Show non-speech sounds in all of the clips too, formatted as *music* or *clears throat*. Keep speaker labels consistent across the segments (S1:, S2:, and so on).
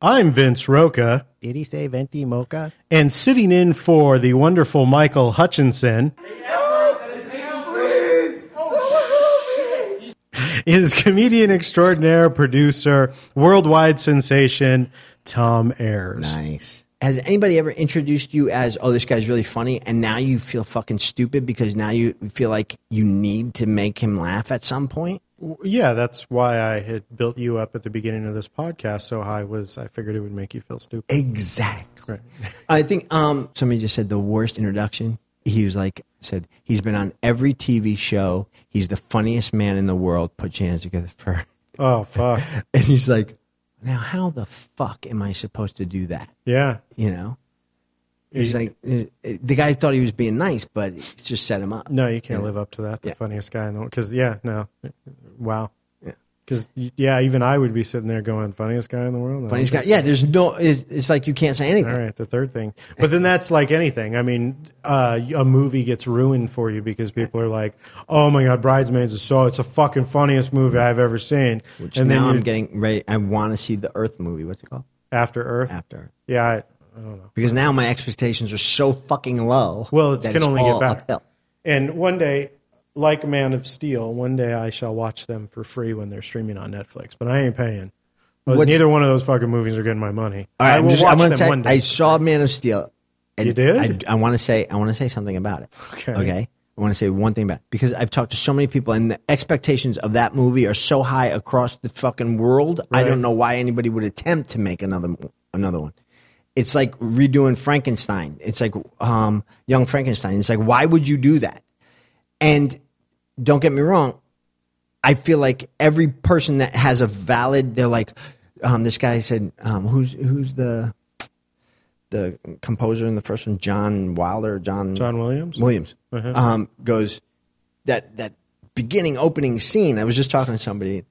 S1: I'm Vince Roca,
S2: Did he say venti mocha?
S1: and sitting in for the wonderful Michael Hutchinson is comedian extraordinaire, producer, worldwide sensation, Tom Ayers.
S2: Nice. Has anybody ever introduced you as, oh, this guy's really funny, and now you feel fucking stupid because now you feel like you need to make him laugh at some point?
S1: Yeah, that's why I had built you up at the beginning of this podcast so high was I figured it would make you feel stupid.
S2: Exactly.
S1: Right. *laughs*
S2: I think um, somebody just said the worst introduction. He was like, said he's been on every TV show. He's the funniest man in the world. Put your hands together for.
S1: Oh fuck. *laughs*
S2: And he's like, now how the fuck am I supposed to do that?
S1: Yeah.
S2: You know. He's
S1: Yeah.
S2: like, uh, the guy thought he was being nice, but it just set him up.
S1: No, you can't live up to that. The
S2: Yeah.
S1: funniest guy in the world. Because yeah, no, wow.
S2: Yeah.
S1: Because yeah, even I would be sitting there going, "Funniest guy in the world."
S2: Funniest guy. Yeah, there's no. It, it's like you can't say anything.
S1: All right, the third thing. But then that's like anything. I mean, uh, a movie gets ruined for you because people are like, "Oh my god, Bridesmaids is so it's the fucking funniest movie I've ever seen."
S2: Which
S1: and then
S2: now I'm getting ready. I want to see the Earth movie. What's it called?
S1: After Earth.
S2: After.
S1: Yeah, I, I don't know.
S2: Because now my expectations are so fucking low.
S1: Well, it can only get better.
S2: uphill.
S1: And one day, like Man of Steel, one day I shall watch them for free when they're streaming on Netflix. But I ain't paying. Well, neither one of those fucking movies are getting my money.
S2: All right,
S1: I
S2: I'm
S1: will
S2: just,
S1: watch them one day.
S2: I saw Man of Steel. And
S1: You did?
S2: I, I want to say. I want to say something about it.
S1: Okay.
S2: Okay. I want to say one thing about it because I've talked to so many people, and the expectations of that movie are so high across the fucking world. I don't know why anybody would attempt to make another another one. It's like redoing Frankenstein. It's like um, Young Frankenstein. It's like why would you do that? And don't get me wrong, I feel like every person that has a valid, they're like, um, this guy said, um, who's who's the the composer in the first one, John Wilder, John
S1: John Williams?
S2: Williams,
S1: Uh-huh.
S2: um, goes that that beginning opening scene. I was just talking to somebody,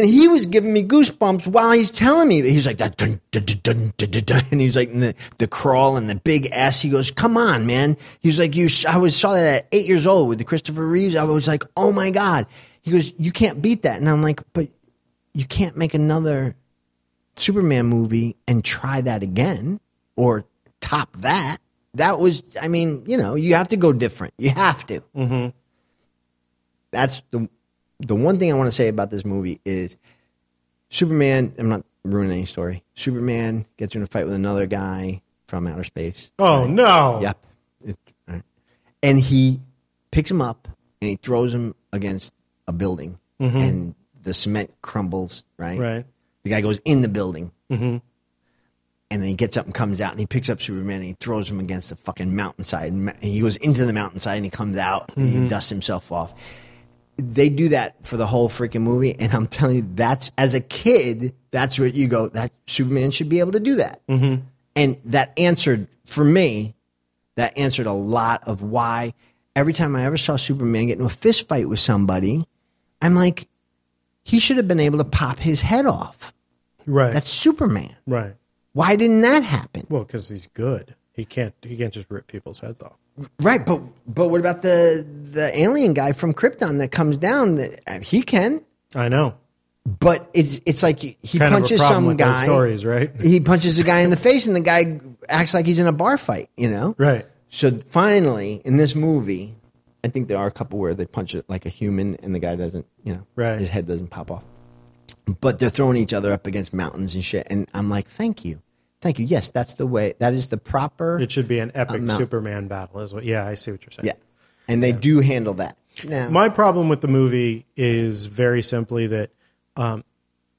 S2: and he was giving me goosebumps while he's telling me. He's like that, dun, dun, dun, dun, dun, and he's like the the crawl and the big S. He goes, "Come on, man." He was like, "You." I was saw that at eight years old with the Christopher Reeves. I was like, "Oh my god." He goes, "You can't beat that," and I'm like, "But you can't make another." Superman movie and try that again or top that. That was, I mean, you know, you have to go different. You have to. Mm-hmm. That's the the one thing I want to say about this movie is Superman. I'm not ruining any story. Superman gets in a fight with another guy from outer space.
S1: Oh, no.
S2: Yep. It- right. And he picks him up and he throws him against a building, and the cement crumbles. Right.
S1: Right.
S2: The guy goes in the building. Mm-hmm. And then he gets up and comes out and he picks up Superman and he throws him against the fucking mountainside. And he goes into the mountainside and he comes out and he dusts himself off. They do that for the whole freaking movie. And I'm telling you, that's as a kid, that's what you go, that Superman should be able to do that. Mm-hmm. And that answered, for me, that answered a lot of why every time I ever saw Superman get into a fist fight with somebody, I'm like, he should have been able to pop his head off.
S1: Right.
S2: That's Superman.
S1: right.
S2: Why didn't that happen?
S1: Well, because he's good. He can't. He can't just rip people's heads off.
S2: Right, but but what about the the alien guy from Krypton that comes down? That uh, he can,
S1: I know.
S2: but it's it's like he
S1: Kind
S2: punches some guy.
S1: stories, right?
S2: He punches a guy in the face, and the guy acts like he's in a bar fight. You know,
S1: Right.
S2: So finally, in this movie, I think there are a couple where they punch it like a human, and the guy doesn't, you know,
S1: Right.
S2: his head doesn't pop off. But they're throwing each other up against mountains and shit, and I'm like, thank you, thank you. Yes, that's the way. That is the proper.
S1: It should be an epic
S2: Amount.
S1: Superman battle. Is what? Yeah, I see what you're saying.
S2: yeah, and they do handle that. Now,
S1: My problem with the movie is very simply that um,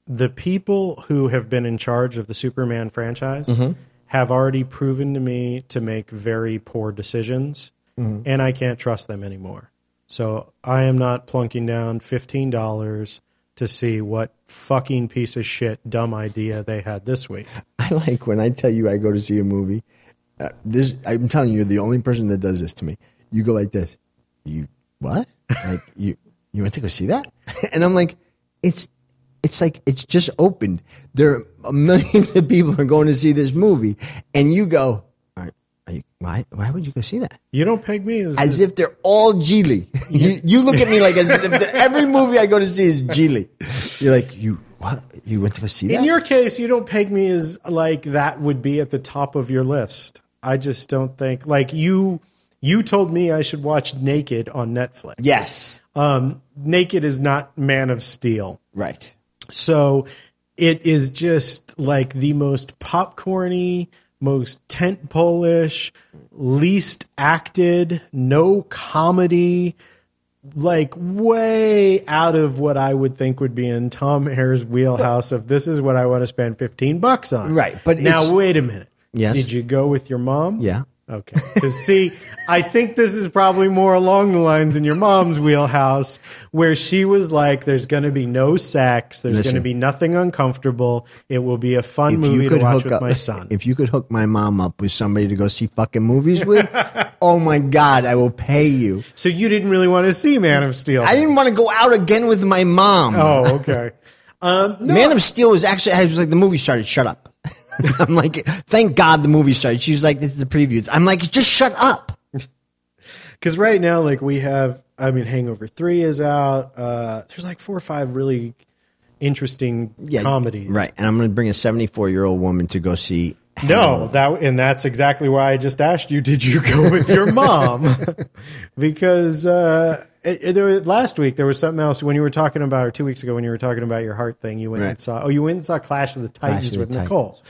S1: the people who have been in charge of the Superman franchise
S2: Mm-hmm.
S1: have already proven to me to make very poor decisions,
S2: Mm-hmm.
S1: and I can't trust them anymore. So I am not plunking down fifteen dollars to see what fucking piece of shit dumb idea they had this week.
S2: I like when I tell you I go to see a movie. Uh, this I'm telling you, you're the only person that does this to me. You go like this. You what? *laughs* like you you went to go see that? *laughs* and I'm like, it's it's like it's just opened. There are millions *laughs* of people are going to see this movie, and you go, All right, are you, why why would you go see that?
S1: You don't peg me as,
S2: As if they're all Gigli. *laughs* you, you look at me like as if every movie I go to see is Gigli. You're like, you What? You went to go see that?
S1: In your case, you don't peg me as like that would be at the top of your list. I just don't think like you. You told me I should watch Naked on Netflix.
S2: yes.
S1: Um, Naked is not Man of Steel.
S2: Right.
S1: So it is just like the most popcorny, most tent polish, least acted, no comedy, like way out of what I would think would be in Tom Ayer's wheelhouse of this is what I want to spend 15 bucks on.
S2: Right, but
S1: now
S2: it's-
S1: wait a minute.
S2: Yes.
S1: Did you go with your mom?
S2: Yeah.
S1: Okay. Because see, I think this is probably more along the lines in your mom's wheelhouse, where she was like, "There's going to be no sex. There's going to be nothing uncomfortable. It will be a fun movie to watch with
S2: up,
S1: my son." *laughs*
S2: if you could hook my mom up with somebody to go see fucking movies with, *laughs* oh my god, I will pay you.
S1: so you didn't really want to see Man of Steel?
S2: I didn't want to go out again with my mom.
S1: Oh, okay. Um, no,
S2: Man of Steel was actually. I was like, the movie started. Shut up. *laughs* I'm like, thank God the movie started. She was like, this is the previews. I'm like, just shut up. *laughs*
S1: because right now, like we have, I mean, Hangover Three is out. Uh, there's like four or five really interesting comedies.
S2: Right. And I'm going to bring a 74 year old woman to go see.
S1: No, that and that's exactly why I just asked you. Did you go with your *laughs* mom? because uh, there last week there was something else when you were talking about, or two weeks ago when you were talking about your heart thing. You went and saw. Oh, you went and saw Clash of the Titans
S2: of
S1: with
S2: the
S1: Nicole.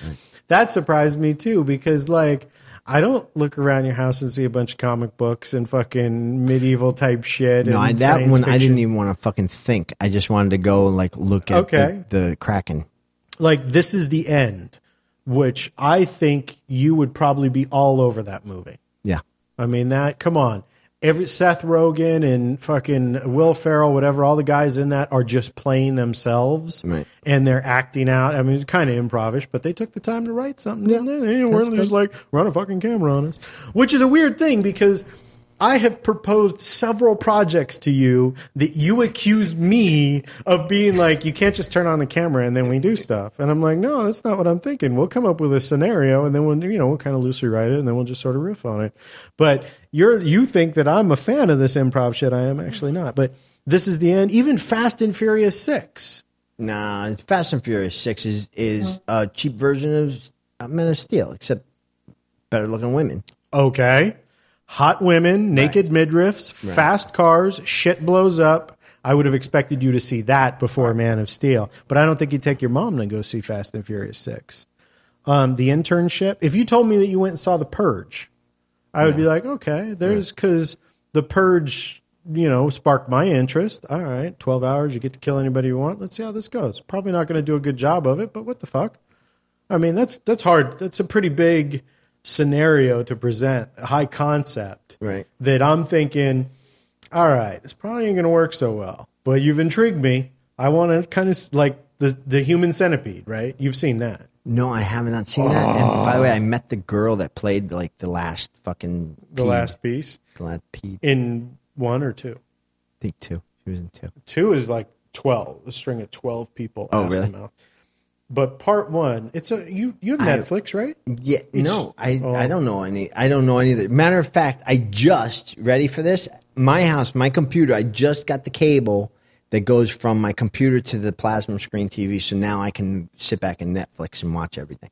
S1: That surprised me too because like. I don't look around your house and see a bunch of comic books and fucking medieval type shit.
S2: No,
S1: and
S2: I, that one I didn't even want to fucking think. I just wanted to go and like look at
S1: Okay.
S2: the, the Kraken.
S1: like this is the end, which I think you would probably be all over that movie.
S2: Yeah.
S1: I mean that. Come on, every Seth Rogen and fucking Will Ferrell, whatever, all the guys in that are just playing themselves,
S2: Right.
S1: and they're acting out. I mean, it's kind of improvish, but they took the time to write something. didn't they? They weren't just like run a fucking camera on us, which is a weird thing because. I have proposed several projects to you that you accuse me of being like, you can't just turn on the camera and then we do stuff. And I'm like, no, that's not what I'm thinking. We'll come up with a scenario and then we'll, you know, we'll kind of loosely write it and then we'll just sort of riff on it. But you're, you think that I'm a fan of this improv shit. I am actually not. But this is the end. Even Fast and Furious 6.
S2: Nah, Fast and Furious 6 is, is a cheap version of Men of Steel, except better looking women.
S1: Okay. Hot women, naked midriffs, fast cars, shit blows up. I would have expected you to see that before Man of Steel, but I don't think you'd take your mom to go see Fast and Furious 6. Um, the internship, if you told me that you went and saw The Purge, I would be like, okay, there's because The Purge, you know, sparked my interest. All right, 12 hours, you get to kill anybody you want. Let's see how this goes. Probably not going to do a good job of it, but what the fuck? I mean, that's that's hard. That's a pretty big scenario to present, a high concept.
S2: Right.
S1: That I'm thinking, all right, it's probably ain't going to work so well. But you've intrigued me. I want to kind of like the the human centipede, right? You've seen that.
S2: No, I have not seen that. And oh. by the way, I met the girl that played like the last fucking
S1: The last piece
S2: the last P.
S1: in one or two.
S2: I think two. She was in two.
S1: Two is like twelve, a string of twelve people.
S2: Oh,
S1: ass to
S2: really?
S1: mouth. But part one, it's a you. You have Netflix, right?
S2: Yeah, no, I
S1: oh.
S2: I don't know any. I don't know any of that. Matter of fact, I just ready for this. My house, my computer. I just got the cable that goes from my computer to the plasma screen TV. So now I can sit back and Netflix and watch everything.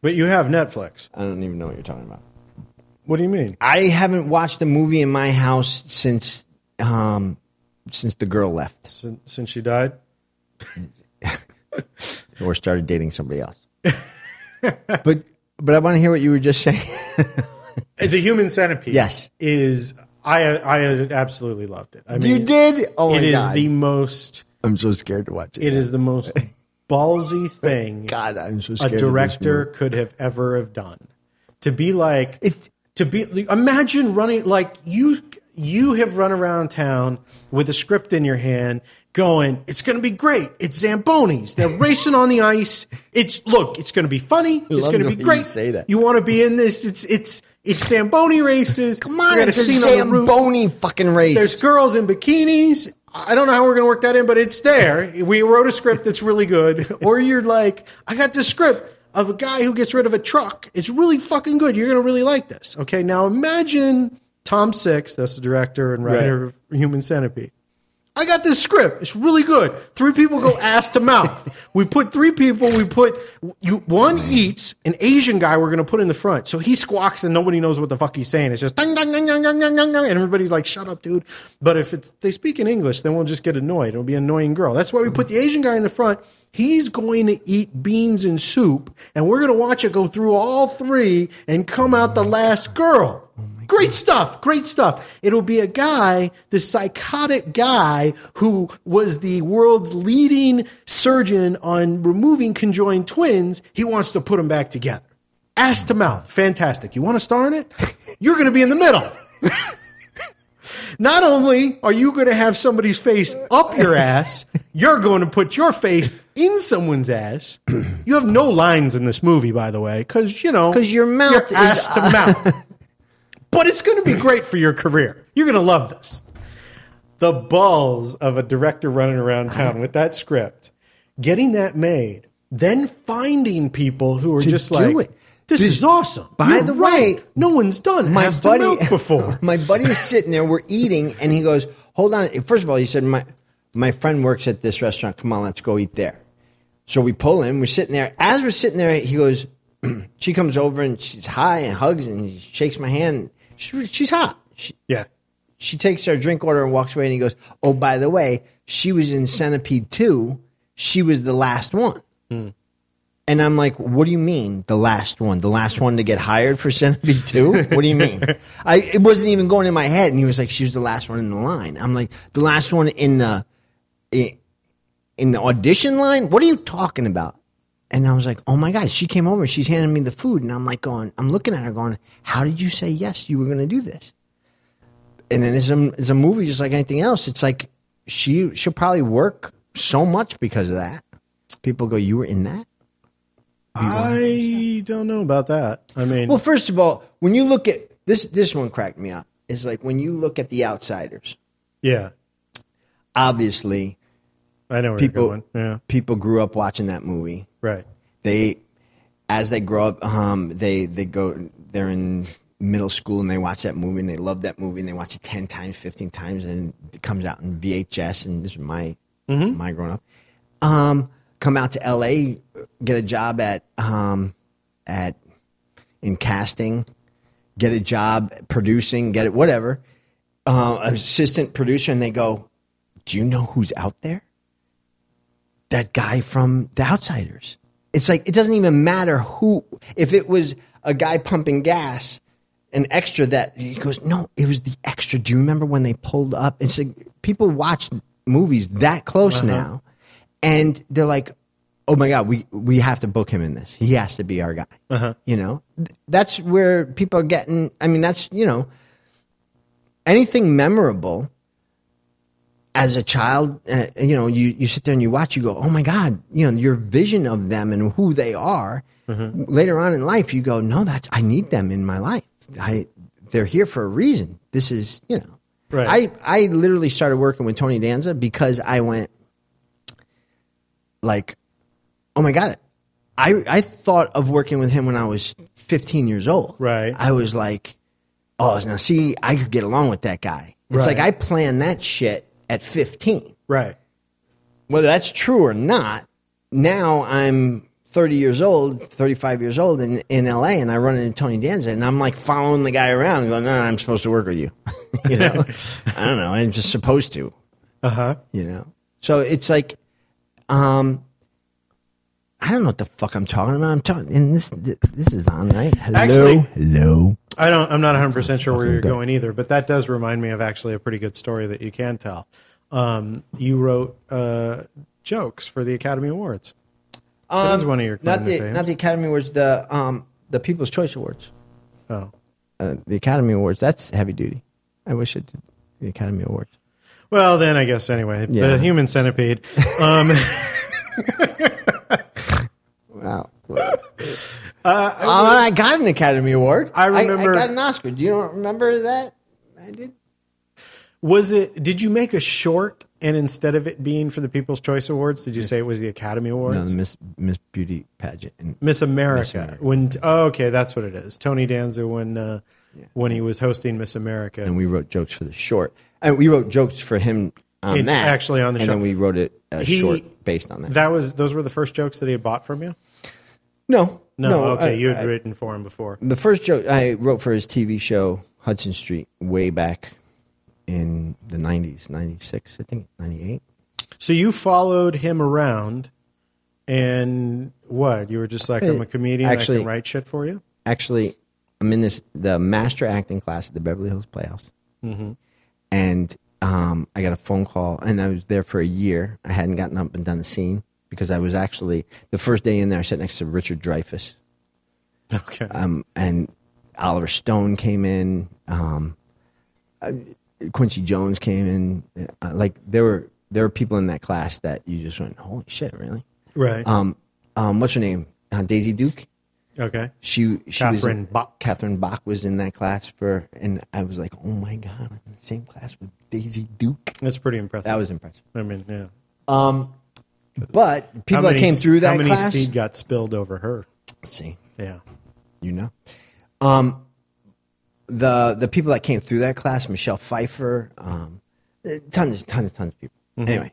S1: But you have Netflix.
S2: I don't even know what you're talking about.
S1: What do you mean?
S2: I haven't watched a movie in my house since um since the girl left
S1: Since, since she died. *laughs*
S2: or started dating somebody else. *laughs* but but I want to hear what you were just saying.
S1: Uh, the Human Centipede.
S2: Yes.
S1: is I I absolutely loved it. I mean,
S2: you did? Oh my
S1: It is
S2: god!
S1: the most.
S2: I'm so scared to watch it.
S1: It is the most ballsy *laughs* thing
S2: God, I'm so
S1: a
S2: scared. this
S1: director could have ever have done. To be like
S2: It's
S1: to be imagine running like you you have run around town with a script in your hand going it's going to be great it's zambonis they're *laughs* racing on the ice it's look it's going to be funny it's going to be
S2: way you
S1: great
S2: say that.
S1: you want to be in this it's it's it's zamboni races
S2: come on, it's a. Zamboni fucking race.
S1: There's girls in bikinis. I don't know how we're going to work that in, but it's there. We wrote a script that's really good. *laughs* Or you're like, I got this script of a guy who gets rid of a truck. It's really fucking good. You're going to really like this. Okay. Now imagine Tom Six, that's the director and writer of Human Centipede, I got this script. It's really good. Three people go *laughs* ass to mouth. We put three people. We put you. One eats an Asian guy. We're gonna put in the front. So he squawks and nobody knows what the fuck he's saying. It's just dang, dang, dang, dang, dang, dang, dang, and everybody's like, "Shut up, dude." But if it's they speak in English, then we'll just get annoyed. It'll be an annoying girl. That's why we put the Asian guy in the front. He's going to eat beans and soup, and we're gonna watch it go through all three and come out the last girl. Great stuff. Great stuff. It'll be a guy, this psychotic guy who was the world's leading surgeon on removing conjoined twins. He wants to put them back together. Ass to mouth. Fantastic. You want to star in it? *laughs* You're going to be in the middle. Not only are you going to have somebody's face up your ass, *laughs* you're going to put your face in someone's ass. You have no lines in this movie, by the way, because you know *laughs*
S2: because your mouth is-
S1: ass to mouth. But it's going to be great for your career. You're going to love this. The balls of a director running around town with that script, getting that made, then finding people who are just
S2: do
S1: like,
S2: it.
S1: "This
S2: Dude,
S1: is awesome."
S2: by
S1: You're
S2: the
S1: right.
S2: way,
S1: no one's done
S2: my buddy *laughs*
S1: before.
S2: my buddy is sitting there. We're eating, and he goes, "Hold on." First of all, he said, "My my friend works at this restaurant. Come on, let's go eat there." So we pull in. We're sitting there. As we're sitting there, he goes. *clears throat* she comes over and she's high and hugs and shakes my hand. She's, she's hot. She,
S1: yeah.
S2: she takes our drink order and walks away. And he goes, "Oh, by the way, she was in Centipede two. She was the last one." Hmm. And I'm like, "What do you mean the last one? The last one to get hired for Centipede two? What do you mean?" *laughs* I it wasn't even going in my head. And he was like, "She was the last one in the line." I'm like, "The last one in the in the audition line? What are you talking about?" And I was like, "Oh my god!" She came over. She's handing me the food, and I'm like, "Going." I'm looking at her, going, "How did you say yes? You were going to do this?" and then it's a, it's a movie just like anything else. It's like she she'll probably work so much because of that. People go, "You were in that."
S1: I don't know about that. I mean,
S2: Well, first of all, when you look at this, this one cracked me up. Is like when you look at the outsiders.
S1: yeah,
S2: Obviously,
S1: I know where
S2: people.
S1: Yeah,
S2: people grew up watching that movie.
S1: Right.
S2: They, as they grow up, um, they they go they're in middle school and they watch that movie and they love that movie and they watch it ten times, fifteen times, and it comes out in VHS. And this is my my growing up. Um, come out to LA, get a job at um, at in casting, get a job producing, get it whatever. Uh, assistant producer, and they go, "Do you know who's out there?" That guy from The Outsiders. It's like it doesn't even matter who. If it was a guy pumping gas, an extra that he goes, no, it was the extra. Do you remember when they pulled up? It's like people watch movies that close uh-huh. now, and they're like, oh my god, we we have to book him in this. He has to be our guy. Uh-huh. You know, that's where people are getting. I mean, that's you know, anything memorable. As a child, uh, you know, you, you sit there and you watch, you go, oh my God, you know, your vision of them and who they are. Later on in life, you go, no, that's, I need them in my life. I, they're here for a reason. This is, you know,
S1: Right.
S2: I, I literally started working with Tony Danza because I went like, oh my God, I, I thought of working with him when I was 15 years old.
S1: Right.
S2: I was like, oh, now see, I could get along with that guy. It's
S1: Right.
S2: like I planned that shit at 15.
S1: Right.
S2: Whether that's true or not, now I'm 30 years old, 35 years old in, in LA, and I run into Tony Danza, and I'm like following the guy around, going, no, I'm supposed to work with you. *laughs* you know? *laughs* I don't know. I'm just supposed to,
S1: Uh huh.
S2: you know? So it's like, um, I don't know what the fuck I'm talking about. I'm talking, and this this is on, right? Hello,
S1: Actually-
S2: hello.
S1: I don't. I'm not 100 percent sure where you're
S2: good.
S1: going either, but that does remind me of actually a pretty good story that you can tell. Um, you wrote uh, jokes for the Academy Awards. That is one of your
S2: Um, not the
S1: to
S2: not the Academy Awards, the um the People's Choice Awards.
S1: Oh,
S2: Uh, the Academy Awards. That's heavy duty. I wish it did the Academy Awards.
S1: well then I guess anyway.
S2: Yeah.
S1: The Human Centipede. Um, *laughs* *laughs*
S2: Wow. Uh, I got an Academy Award.
S1: I remember-
S2: I, got an Oscar. Do you remember that? I did.
S1: was it? Did you make a short? And instead of it being for the People's Choice Awards, did you say it was the Academy Awards?
S2: No, the Miss Miss Beauty pageant. And
S1: Miss America.
S2: Miss America.
S1: When oh, okay, that's what it is. Tony Danza when uh, when he was hosting Miss America.
S2: and we wrote jokes for the short. And we wrote jokes for him on
S1: In-
S2: that.
S1: actually on the
S2: and
S1: show.
S2: And then we wrote it a
S1: He-
S2: short based on that.
S1: That was those were the first jokes that he had bought from you.
S2: no,
S1: No, okay,
S2: I-
S1: you had
S2: I-
S1: written for him before.
S2: the first joke I wrote for his TV show Hudson Street way back in the '90s, '96, I think, '98.
S1: So you followed him around, and what? You were just like, I'm a comedian. I
S2: Actually-
S1: can write shit for you.
S2: actually I'm in this the master acting class at the Beverly Hills Playhouse, and um, I got a phone call, and I was there for a year. I hadn't gotten up and done a scene because I was actually the first day in there. I sat next to Richard Dreyfuss,
S1: Okay.
S2: um, and Oliver Stone came in. Um, uh, Quincy Jones came in. Uh, like there were there were people in that class that you just went, holy shit, really?
S1: right.
S2: Um, um, what's her name? Uh, Daisy Duke
S1: okay.
S2: she she was
S1: Catherine
S2: in,
S1: Bach.
S2: Catherine Bach was in that class for, and I was like, oh my god, I'm in the same class with Daisy Duke.
S1: That's pretty impressive.
S2: That was impressive.
S1: I mean, yeah.
S2: Um, but people
S1: How
S2: that came through that
S1: How many
S2: class,
S1: seed got spilled over her?
S2: see,
S1: Yeah.
S2: you know, um, the the people that came through that class, Michelle Pfeiffer, um, eh, tons, tons, tons of people. Anyway,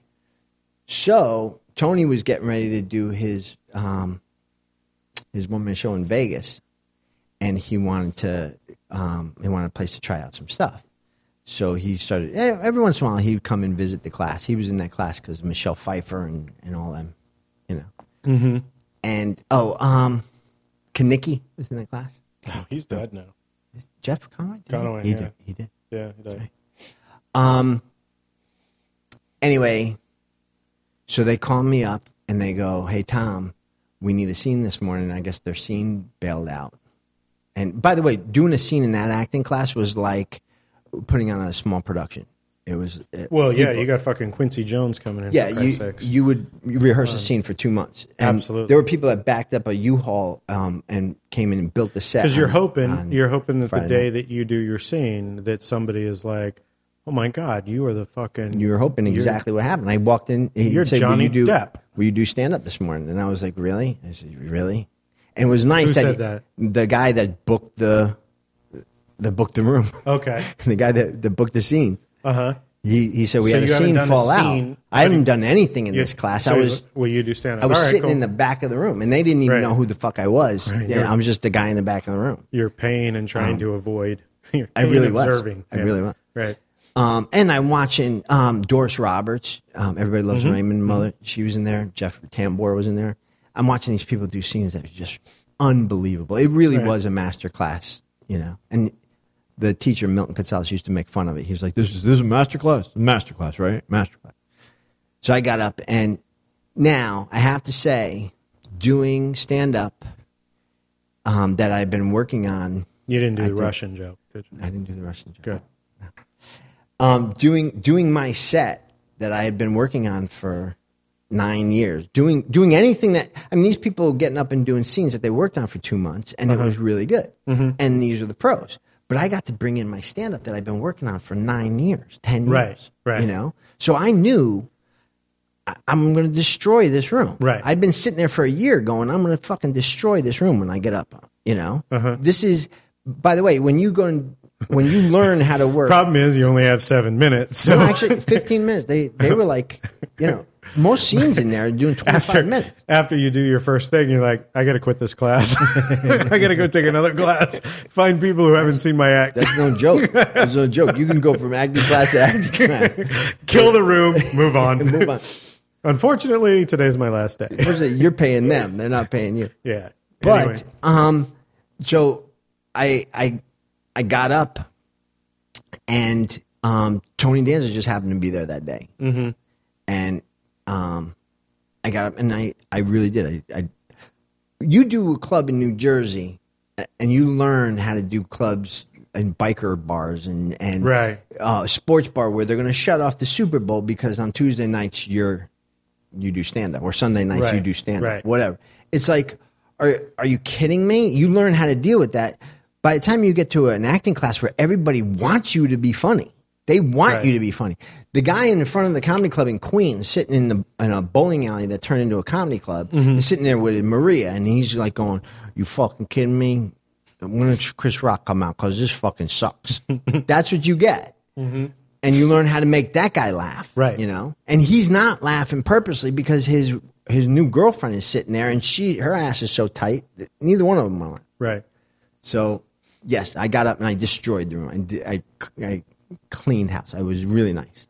S2: so Tony was getting ready to do his um, his one man show in Vegas, and he wanted to um, he wanted a place to try out some stuff. So he started eh, every once in a while he would come and visit the class. He was in that class because of Michelle Pfeiffer and, and all them, you know. Mm-hmm. And oh, um, Kenickie was in that class.
S1: Oh, he's dead now.
S2: Jeff Conaway. Did he?
S1: Conaway,
S2: He
S1: yeah.
S2: did. He did.
S1: Yeah. He died.
S2: Um. Anyway, so they call me up and they go, "Hey Tom, we need a scene this morning." I guess their scene bailed out. And by the way, doing a scene in that acting class was like putting on a small production. It was it,
S1: Well, yeah,
S2: people-
S1: you got fucking Quincy Jones coming in.
S2: yeah,
S1: for
S2: you
S1: sakes.
S2: you would rehearse a scene for two months. And
S1: Absolutely.
S2: there were people that backed up a U-Haul um, and came in and built the set
S1: because you're hoping you're hoping that the day
S2: night.
S1: that you do your scene that somebody is like, "Oh my God, you are the fucking."
S2: you were hoping exactly what happened. I walked in. He
S1: You're
S2: said,
S1: Johnny
S2: will you do,
S1: Depp.
S2: Will you do stand up this morning? And I was like, really? I said, really? And it was nice
S1: Who
S2: that, he-
S1: that?
S2: the guy that booked the the booked the room,
S1: Okay. *laughs*
S2: the guy that, that booked the scenes.
S1: Uh huh.
S2: He he said we
S1: So
S2: had a
S1: you haven't
S2: scene
S1: done a
S2: fall
S1: scene,
S2: out. I
S1: but
S2: hadn't done anything in this class. I was
S1: Well, you do stand up.
S2: I was sitting in the back of the room, and they didn't even
S1: Right.
S2: know who the fuck I was. Yeah, I was just the guy in the back of the room.
S1: You're paying and trying to avoid. *laughs* You're
S2: Um, I really was.
S1: observing.
S2: I really was.
S1: Right.
S2: Um, and I'm watching um, Doris Roberts. Um, Everybody loves
S1: Mm-hmm.
S2: Raymond. Mother, she was in there. Jeff Tambor was in there. I'm watching these people do scenes that are just unbelievable. It really was a master class, you know. And the teacher Milton Katselas used to make fun of it. He was like, "This is this is a master class, master class, right? Master class." So I got up, and now I have to say, doing stand up um, that I've been working on.
S1: You didn't do
S2: I
S1: the
S2: think-
S1: Russian joke, did?
S2: I didn't do the Russian joke
S1: Good.
S2: um, doing doing my set that I had been working on for nine years, doing doing anything that I mean, these people getting up and doing scenes that they worked on for two months, and
S1: Uh-huh.
S2: it was really good.
S1: Mm-hmm.
S2: And these are the pros. But I got to bring in my stand up that I've been working on for nine years, ten years.
S1: Right, right.
S2: You know, so I knew. I- I'm going to destroy this room.
S1: Right.
S2: I'd been sitting there for a year going, I'm going to fucking destroy this room when I get up. You know,
S1: Uh-huh.
S2: this is, by the way, when you go and when you learn how to work, *laughs*
S1: Problem is, you only have seven minutes. So
S2: no, actually, 15 minutes. They they were like, you know, most scenes in there are doing 25
S1: after,
S2: minutes.
S1: after you do your first thing, you're like, I got to quit this class. *laughs* I got to go take another class. Find people who haven't seen my act.
S2: That's no joke. That's no joke. You can go from acting class to acting class.
S1: Kill the room. Move on. *laughs*
S2: Move on.
S1: Unfortunately, today's my last day.
S2: You're paying them. They're not paying you.
S1: Yeah.
S2: But
S1: Anyway.
S2: um, so I I I got up, and um, Tony Danza just happened to be there that day, mm-hmm. and um, I got up and I I really did. I, I you do a club in New Jersey, and you learn how to do clubs and biker bars and and
S1: Right.
S2: uh, sports bar where they're going to shut off the Super Bowl because on Tuesday nights you're you do stand up or Sunday nights you do stand up
S1: right.
S2: whatever. It's like are are you kidding me? You learn how to deal with that by the time you get to an acting class where everybody wants you to be funny. They want
S1: Right.
S2: you to be funny. The guy in the front of the comedy club in Queens, sitting in the in a bowling alley that turned into a comedy club,
S1: Mm-hmm.
S2: is sitting there with Maria, and he's like going, "You fucking kidding me? When does Chris Rock come out? Because this fucking sucks." *laughs* That's what you get.
S1: Mm-hmm.
S2: and you learn how to make that guy laugh.
S1: Right.
S2: You know, and he's not laughing purposely because his his new girlfriend is sitting there, and she her ass is so tight that neither one of them want.
S1: Right.
S2: So yes, I got up and I destroyed the room. I I, I cleaned house. I was really nice.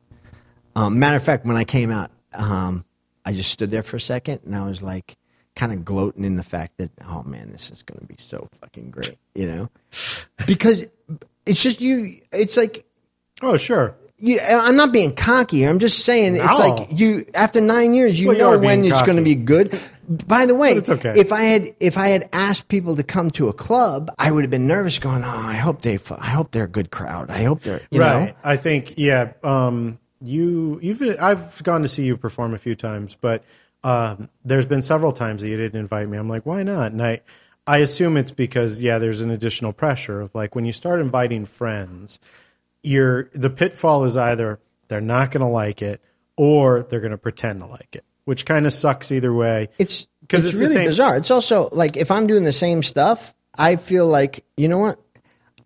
S2: Um, matter of fact, when I came out, um, I just stood there for a second and I was like, kind of gloating in the fact that, oh man, this is going to be so fucking great, you know, because it's just you. It's like
S1: Oh, sure.
S2: you, I'm not being cocky. I'm just saying it's
S1: No.
S2: like you. After nine years, you
S1: Well,
S2: know
S1: being
S2: when it's going to be good. By the way,
S1: But it's okay.
S2: if I had if I had asked people to come to a club, I would have been nervous. Going, oh, I hope they, I hope they're a good crowd. I hope they're you
S1: right.
S2: know.
S1: I think yeah. Um, you you've I've gone to see you perform a few times, but um, there's been several times that you didn't invite me. I'm like, why not? And I I assume it's because yeah, there's an additional pressure of like when you start inviting friends, you're the pitfall is either they're not going to like it or they're going to pretend to like it, which kind of sucks either way.
S2: It's
S1: 'Cause
S2: it's,
S1: it's
S2: really bizarre. It's also like if I'm doing the same stuff, I feel like you know what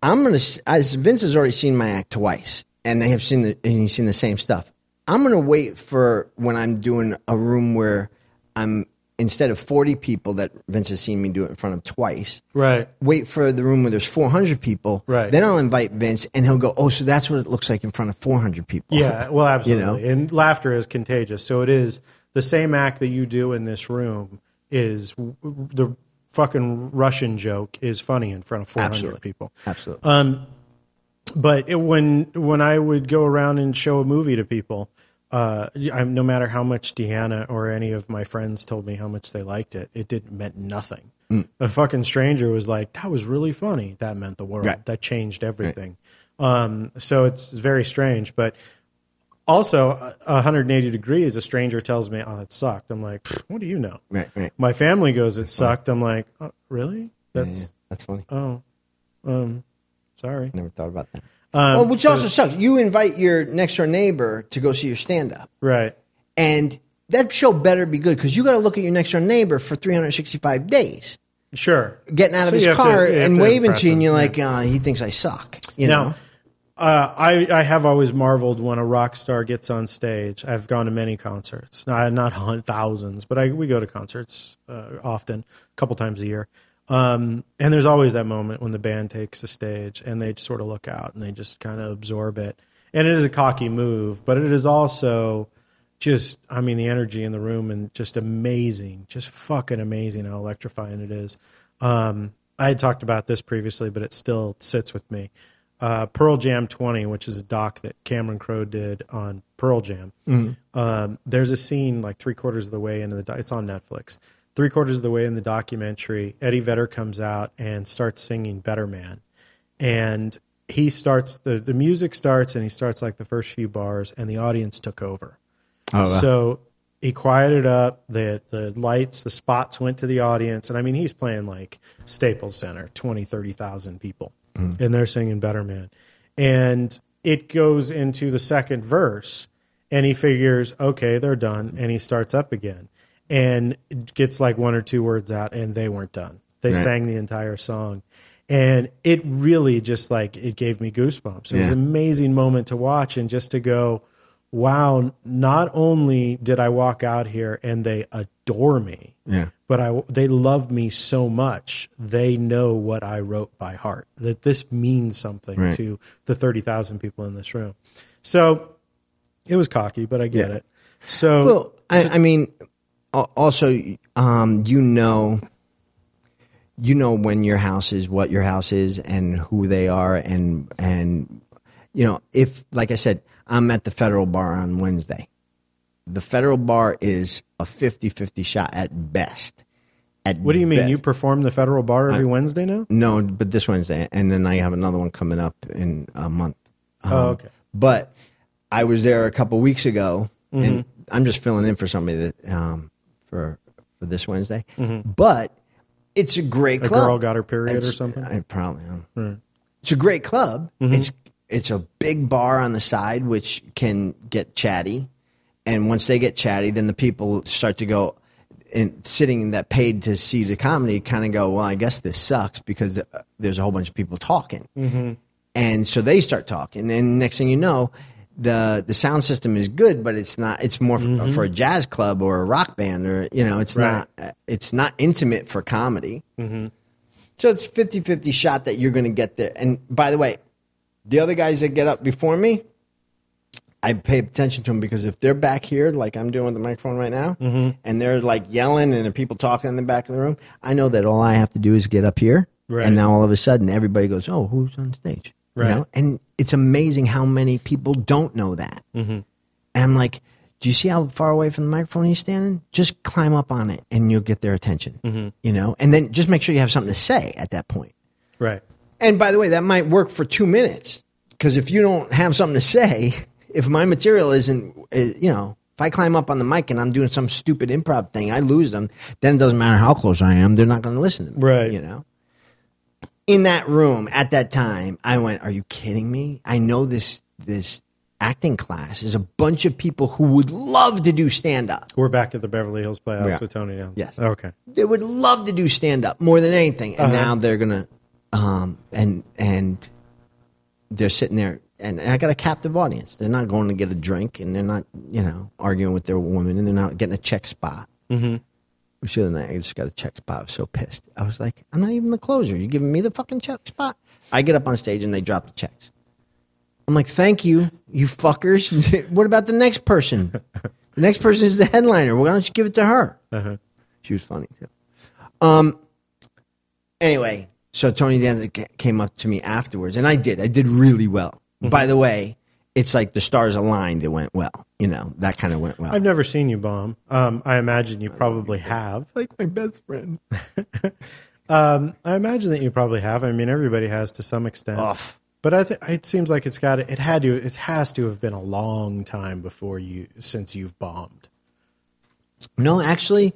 S2: I'm gonna. As Vince has already seen my act twice, and they have seen the and he's seen the same stuff. I'm gonna wait for when I'm doing a room where I'm instead of 40 people that Vince has seen me do it in front of twice.
S1: Right.
S2: Wait for the room where there's 400 people.
S1: Right.
S2: Then I'll invite Vince, and he'll go, "Oh, so that's what it looks like in front of 400 people."
S1: Yeah, well, absolutely. *laughs*
S2: You know?
S1: And laughter is contagious. So it is the same act that you do in this room is the fucking Russian joke is funny in front of 400
S2: Absolutely.
S1: people.
S2: absolutely.
S1: Um, but it, when when I would go around and show a movie to people, uh, I, no matter how much Deanna or any of my friends told me how much they liked it, it didn't meant nothing. A fucking stranger was like, "That was really funny." That meant the world.
S2: Right.
S1: That changed everything. Um, so it's very strange, but also a 180 degrees. A stranger tells me, "Oh, it sucked." I'm like, "What do you know?"
S2: right, right.
S1: My family goes, "It sucked." I'm like, oh, "Really? That's
S2: Yeah, that's funny.
S1: oh, um, sorry."
S2: Never thought about that.
S1: Um,
S2: well, which
S1: so-
S2: also sucks. You invite your next door neighbor to go see your stand up,
S1: right.
S2: and that show better be good because you got to look at your next door neighbor for 365 days,
S1: Sure.
S2: getting out of his
S1: you have to-
S2: car and
S1: to
S2: waving to you, and you're
S1: yeah.
S2: like, uh, he thinks I suck. You know?
S1: Uh, I, I have always marveled when a rock star gets on stage. I've gone to many concerts, not, not *laughs* thousands, but I, we go to concerts uh, often, a couple times a year. Um, and there's always that moment when the band takes the stage and they sort of look out and they just kind of absorb it. And it is a cocky move, but it is also just, I mean, the energy in the room and just amazing, just fucking amazing how electrifying it is. Um, I had talked about this previously, but it still sits with me. Uh, Pearl Jam 20, which is a doc that Cameron Crowe did on Pearl Jam. Um, there's a scene like three quarters of the way into the, doc- it's on Netflix. Three quarters of the way in the documentary, Eddie Vedder comes out and starts singing Better Man. And he starts, the, the music starts and he starts like the first few bars and the audience took over.
S2: Oh,
S1: So he quieted up the the lights, the spots went to the audience, and I mean he's playing like Staples Center, 20, 30,000 people, Mm-hmm. and they're singing Better Man, and it goes into the second verse, and he figures, okay, they're done, and he starts up again, and gets like one or two words out, and they weren't done. They
S2: Right.
S1: sang the entire song. And it really just like it gave me goosebumps. It was an amazing moment to watch and just to go, wow, not only did I walk out here and they adore me,
S2: Yeah.
S1: But I they love me so much. They know what I wrote by heart. That this means something
S2: Right.
S1: to the 30,000 people in this room. So it was cocky, but I get
S2: Yeah.
S1: it. So
S2: Well, I, I mean, also, um, you know, you know when your house is, what your house is, and who they are, and and you know, if like I said, I'm at the federal bar on Wednesday. The federal bar is a 50-50 shot at best. At
S1: what do you mean?
S2: best.
S1: You perform the federal bar every Wednesday now?
S2: No, but this Wednesday, and then I have another one coming up in a month.
S1: Oh, okay.
S2: But I was there a couple weeks ago,
S1: Mm-hmm.
S2: and I'm just filling in for somebody that um, for for this Wednesday.
S1: Mm-hmm.
S2: But it's a great
S1: A
S2: club.
S1: girl got her period or something?
S2: I probably. um, It's a great club.
S1: Mm-hmm.
S2: It's it's a big bar on the side, which can get chatty, and once they get chatty, then the people start to go. And sitting that paid to see the comedy kind of go, well, I guess this sucks because uh, there's a whole bunch of people talking,
S1: Mm-hmm.
S2: and so they start talking, and next thing you know, the the sound system is good, but it's not. It's more for, for a jazz club or a rock band, or you know, it's
S1: Right.
S2: not. It's not intimate for comedy. So it's 50-50 shot that you're going to get there. And by the way, the other guys that get up before me, I pay attention to them because if they're back here, like I'm doing with the microphone right now, mm-hmm. and they're like yelling and people talking in the back of the room, I know that all I have to do is get up here,
S1: Right.
S2: and now all of a sudden everybody goes, "Oh, who's on stage?"
S1: Right.
S2: You know? And it's amazing how many people don't know that. Mm-hmm. And I'm like, "Do you see how far away from the microphone he's standing? Just climb up on it, and you'll get their attention." Mm-hmm. You know, and then just make sure you have something to say at that point.
S1: Right.
S2: And by the way, that might work for two minutes because if you don't have something to say, if my material isn't, uh, you know, if I climb up on the mic and I'm doing some stupid improv thing, I lose them. Then it doesn't matter how close I am; they're not going to listen to me.
S1: Right.
S2: You know. In that room at that time, I went, "Are you kidding me? I know this this acting class is a bunch of people who would love to do stand up.
S1: We're back at the Beverly Hills Playhouse
S2: Yeah.
S1: with Tony Danza.
S2: Yes.
S1: Okay.
S2: They would love to do stand up more than anything, and now they're gonna, um, and and they're sitting there, and I got a captive audience. They're not going to get a drink, and they're not, you know, arguing with their woman, and they're not getting a check spot. Mm-hmm. The other night I just got a check spot. I was so pissed. I was like, I'm not even the closer. You're giving me the fucking check spot? I get up on stage and they drop the checks. I'm like, thank you, you fuckers. *laughs* what about the next person? The next person is the headliner. Why don't you give it to her? She was funny too. Um. Anyway, so Tony Danza came up to me afterwards, and I did. I did really well. By the way, it's like the stars aligned. It went well. You know that kind of went well.
S1: I've never seen you bomb. Um, I imagine you probably have.
S2: like my best friend. *laughs*
S1: Um, I imagine that you probably have. I mean, everybody has to some extent.
S2: Off.
S1: But I think it seems like it's got it had to it has to have been a long time before you since you've bombed.
S2: No, actually,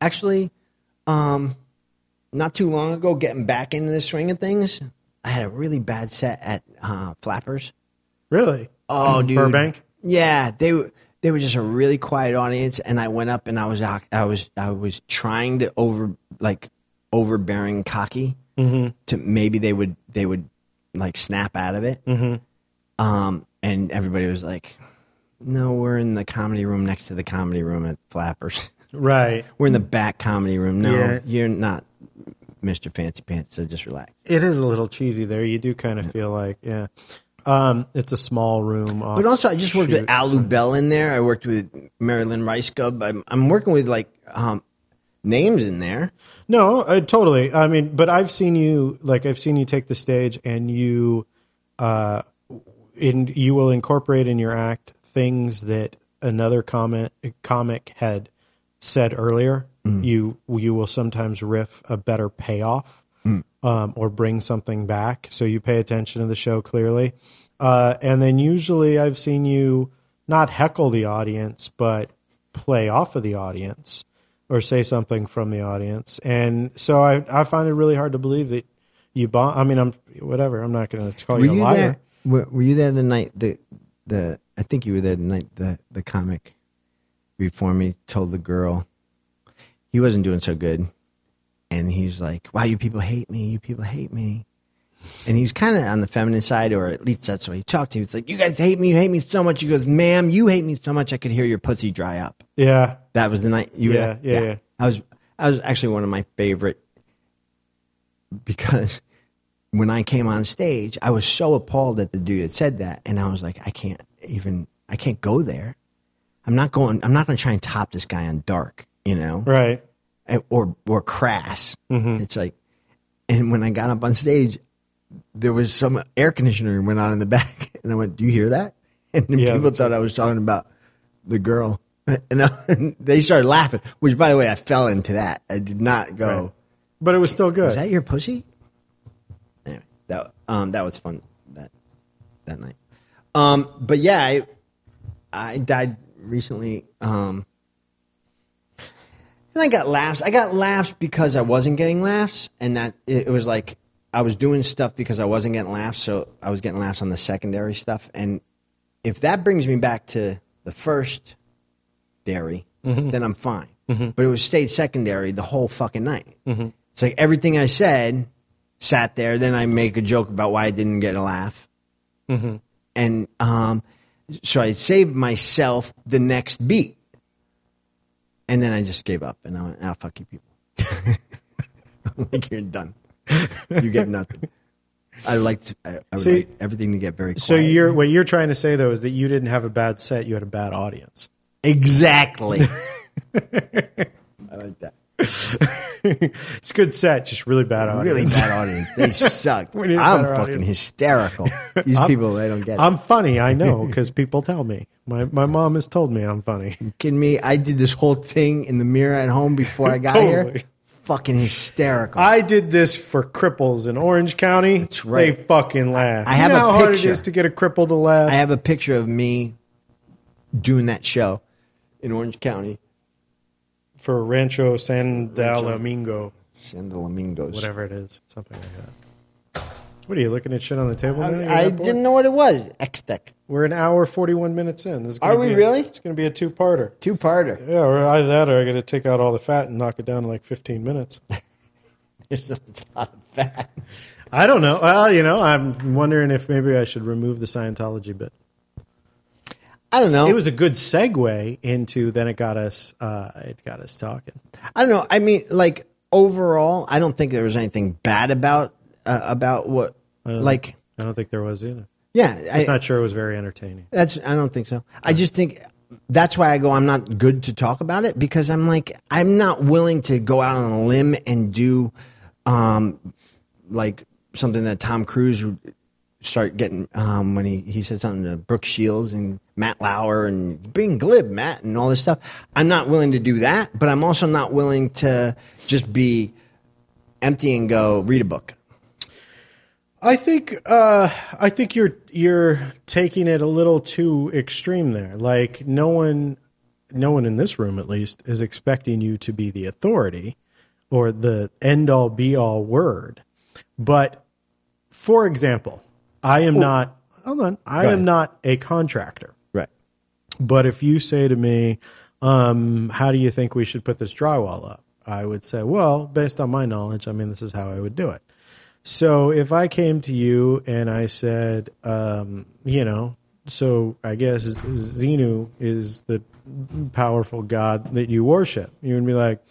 S2: actually, um, not too long ago, getting back into the swing of things, I had a really bad set at uh, Flappers.
S1: Really?
S2: Oh, dude.
S1: Burbank.
S2: Yeah, they were they were just a really quiet audience, and I went up and I was I was I was trying to over like overbearing cocky to maybe they would they would like snap out of it. Mm-hmm. Um, and everybody was like, "No, we're in the comedy room next to the comedy room at Flappers.
S1: Right. *laughs*
S2: we're in the back comedy room. No,
S1: Yeah.
S2: you're not." Mr. Fancy Pants, so just relax.
S1: It is a little cheesy there. You do kind of feel like, yeah. Um, it's a small room.
S2: But also, I just worked with
S1: offshoot.
S2: Bell in there. I worked with Marilyn Rice Gub. I'm, I'm working with like um, names in there.
S1: No, uh, totally. I mean, but I've seen you like I've seen you take the stage and you, uh, in you will incorporate in your act things that another comment comic had said earlier. You you will sometimes riff a better payoff, um, or bring something back. So you pay attention to the show clearly, uh, and then usually I've seen you not heckle the audience, but play off of the audience or say something from the audience. And so I, I find it really hard to believe that you bomb. I mean, I'm whatever. I'm not going to call
S2: Were
S1: you a
S2: you
S1: liar.
S2: there? Were, were you there the night the the? I think you were there the night the the comic before me told the girl he wasn't doing so good, and he's like, "Wow, you people hate me. You people hate me." And he was kind of on the feminine side, or at least that's what he talked to. He was like, "You guys hate me. You hate me so much." He goes, "Ma'am, you hate me so much. I could hear your pussy dry up."
S1: Yeah.
S2: That was the night you
S1: Yeah,
S2: were
S1: yeah, yeah.
S2: I was I was actually one of my favorite because when I came on stage, I was so appalled that the dude had said that, and I was like, I can't even I can't go there. I'm not going. I'm not going to try and top this guy on dark, you know,
S1: Right.
S2: Or or crass.
S1: Mm-hmm.
S2: It's like, and when I got up on stage, there was some air conditioner went on in the *laughs* back, and I went, "Do you hear that?" *laughs* And
S1: Yeah,
S2: people thought I was talking about the girl, *laughs* and, I- and they started laughing. Which, by the way, I fell into that. I did not go.
S1: Right. But it was still good.
S2: Is that your pussy? Anyway, that um that was fun that that night. Um, but yeah, I I died recently. Um, and I got laughs. I got laughs because I wasn't getting laughs, and that it, it was like I was doing stuff because I wasn't getting laughs, so I was getting laughs on the secondary stuff. And if that brings me back to the first dairy, mm-hmm. then I'm fine. Mm-hmm. But it was stayed secondary the whole fucking night. Mm-hmm. It's like everything I said sat there. Then I make a joke about why I didn't get a laugh, and um, so I saved myself the next beat, and then I just gave up, and I went, "Ah, fuck you, people. *laughs* I'm like you're done. You get nothing." I like to, I, I would
S1: See-
S2: like everything to get very quiet.
S1: So you're what you're trying to say though is that you didn't have a bad set, you had a bad audience.
S2: exactly. *laughs* I like that. *laughs*
S1: it's a good set, just really bad audience.
S2: Really bad audience. They *laughs* suck.
S1: We need a
S2: I'm fucking
S1: audience.
S2: hysterical. *laughs* These people, they don't get it.
S1: I'm funny, I know, because people tell me. My my mom has told me I'm funny.
S2: kidding me? I did this whole thing in the mirror at home before I got
S1: Totally.
S2: here. Fucking hysterical.
S1: I did this for cripples in Orange County. That's
S2: right.
S1: They fucking laugh.
S2: I
S1: You
S2: have
S1: know
S2: a
S1: how hard it
S2: picture.
S1: is to get a cripple to laugh.
S2: I have a picture of me doing that show in Orange County.
S1: For Rancho San Domingo,
S2: San Domingos.
S1: whatever it is, something like that. What are you looking at shit on the table now? You're
S2: I
S1: bored?
S2: didn't know what it was. X-Tech.
S1: We're an hour forty one minutes in. This is gonna
S2: Are we
S1: be a-
S2: really?
S1: It's going to be a two parter.
S2: Two-parter.
S1: Yeah, or either that, or I got to take out all the fat and knock it down to like fifteen minutes. *laughs*
S2: There's a lot of fat.
S1: I don't know. Well, you know, I'm wondering if maybe I should remove the Scientology bit.
S2: I don't know.
S1: It was a good segue into. Then it got us. Uh, it got us talking.
S2: I don't know. I mean, like overall, I don't think there was anything bad about uh, about what. Like,
S1: I don't think there was either.
S2: yeah, I,
S1: Just not sure it was very entertaining.
S2: That's I don't think so. I just think that's why I go I'm not good to talk about it because I'm like I'm not willing to go out on a limb and do um like something that Tom Cruise would start getting um when he, he said something to Brooke Shields and Matt Lauer and being glib Matt and all this stuff. I'm not willing to do that, but I'm also not willing to just be empty and go read a book.
S1: I think uh, I think you're you're taking it a little too extreme there. Like no one, no one in this room at least is expecting you to be the authority or the end all be all word. But for example, I am not. Hold on, I
S2: Go
S1: am
S2: ahead.
S1: not a contractor.
S2: Right.
S1: But if you say to me, um, "How do you think we should put this drywall up?" I would say, "Well, based on my knowledge, I mean, this is how I would do it." So if I came to you and I said, um, you know, so I guess Xenu is the powerful god that you worship, you would be like,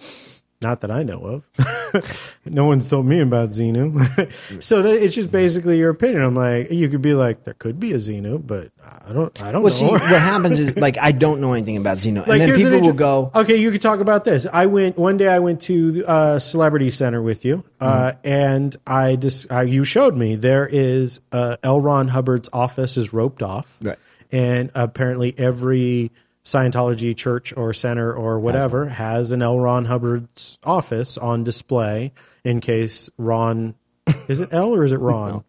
S1: not that I know of. *laughs* no one's told me about Xenu. *laughs* so that, it's just basically your opinion. I'm like, you could be like, there could be a Xenu, but I don't, I don't
S2: Well,
S1: know.
S2: see, *laughs* what happens is like I don't know anything about Xenu,
S1: Like,
S2: and then
S1: here's an
S2: people will go,
S1: Okay, you could talk about this. I went one day. I went to uh, Celebrity Center with you, uh,
S2: Mm-hmm.
S1: and I just uh, you showed me there is uh, L. Ron Hubbard's office is roped off,
S2: Right.
S1: And apparently every Scientology church or center or whatever has an L. Ron Hubbard's office on display in case Ron is it L or is it *laughs* Ron?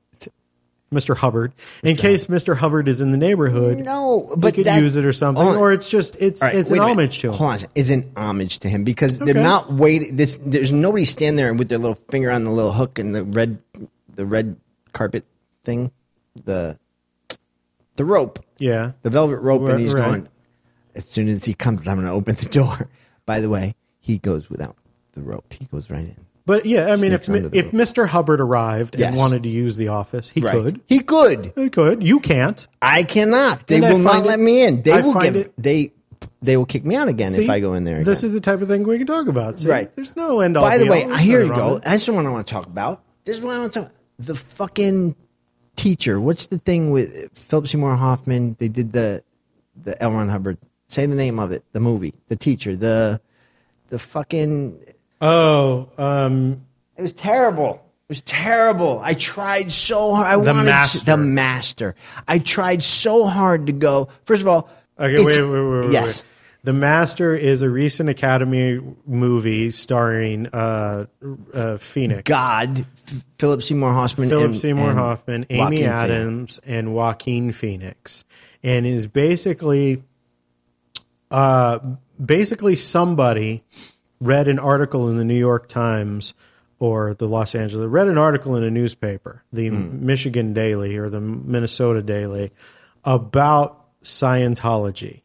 S1: Mr. Hubbard. In case Mr. Hubbard is in the neighborhood,
S2: No,
S1: but
S2: but
S1: could
S2: that-
S1: use it or something,
S2: Hold on.
S1: or it's just it's
S2: All right,
S1: it's an
S2: wait a minute.
S1: homage to him.
S2: Hold on, a second. it's an homage to him because
S1: Okay.
S2: they're not waiting. This there's nobody standing there with their little finger on the little hook and the red, the red carpet thing, the the rope,
S1: Yeah.
S2: the velvet rope,
S1: Right,
S2: and he's
S1: right.
S2: going. As soon as he comes, I'm going to open the door. By the way, he goes without the rope. He goes right in.
S1: But yeah, I mean, if
S2: Sneaks under the
S1: if. Mr. Hubbard arrived and
S2: Yes.
S1: wanted to use the office, he could.
S2: He could.
S1: He could. You can't.
S2: I cannot. They
S1: And
S2: will not
S1: find
S2: let me in. They
S1: I
S2: will
S1: it-
S2: they they will kick me out again if I go in there.
S1: This is the type of thing we can talk about. See?
S2: Right.
S1: There's no end all.
S2: By the way,
S1: all.
S2: I
S1: There's
S2: here you go.
S1: it.
S2: That's the one I want to talk about. This is what I want to talk. The fucking teacher. What's the thing with Philip Seymour Hoffman? They did the the L. Ron Hubbard. Say the name of it. The movie. The teacher. The the fucking.
S1: Oh, um,
S2: It was terrible. It was terrible. I tried so hard. I
S1: The
S2: wanted
S1: Master.
S2: the master. I tried so hard to go. First of all,
S1: okay. Wait, wait, wait, wait.
S2: yes.
S1: wait. The Master is a recent Academy movie starring uh, uh, Phoenix.
S2: God, Philip Seymour Hoffman,
S1: Philip
S2: and-
S1: Seymour
S2: and
S1: Hoffman, Amy
S2: Joaquin Phoenix.
S1: Adams, and Joaquin Phoenix, and is basically, uh, basically somebody read an article in the New York Times or the Los Angeles, read an article in a newspaper, the
S2: Hmm.
S1: Michigan Daily or the Minnesota Daily, about Scientology,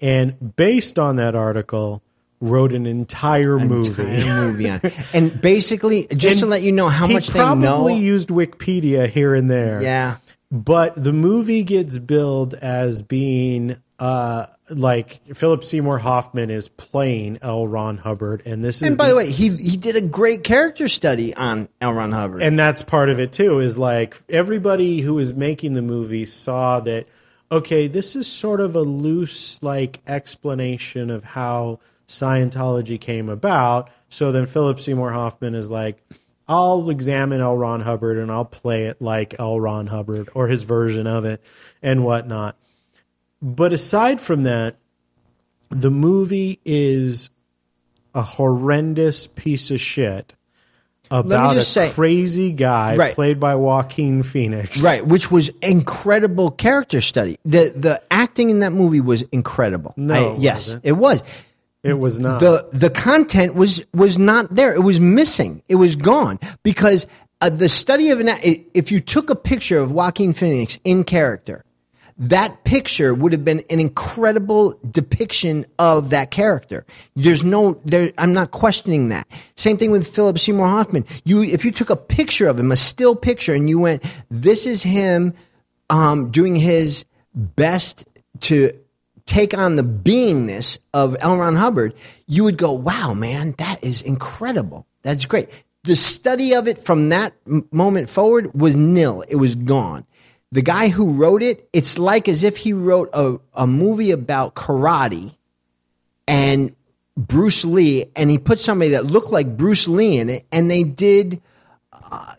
S1: and based on that article, wrote an entire movie.
S2: entire movie on. *laughs* And basically, just to let you know how much they
S1: probably used Wikipedia here and there.
S2: Yeah.
S1: But the movie gets billed as being uh, like Philip Seymour Hoffman is playing L. Ron Hubbard, and this is
S2: And by the way, he he did a great character study on L. Ron Hubbard.
S1: and that's part of it too is like everybody who was making the movie saw that okay this is sort of a loose like explanation of how scientology came about so then philip seymour hoffman is like i'll examine l ron hubbard and i'll play it like l ron hubbard or his version of it and whatnot but aside from that the movie is a horrendous piece of shit about a
S2: say-
S1: crazy guy
S2: Right.
S1: played by Joaquin Phoenix.
S2: Right, which was incredible character study. The the acting in that movie was incredible.
S1: No,
S2: I- yes, it was.
S1: It was not.
S2: the the content was was not there. It was missing. It was gone because uh, the study of an if you took a picture of Joaquin Phoenix in character, that picture would have been an incredible depiction of that character. There's no there. I'm not questioning that. Same thing with Philip Seymour Hoffman. You if you took a picture of him, a still picture, and you went, "This is him." Um, doing his best to take on the beingness of L. Ron Hubbard, you would go, wow, man, that is incredible. That's great. The study of it from that m- moment forward was nil. It was gone. The guy who wrote it, it's like as if he wrote a, a movie about karate and Bruce Lee, and he put somebody that looked like Bruce Lee in it, and they did uh,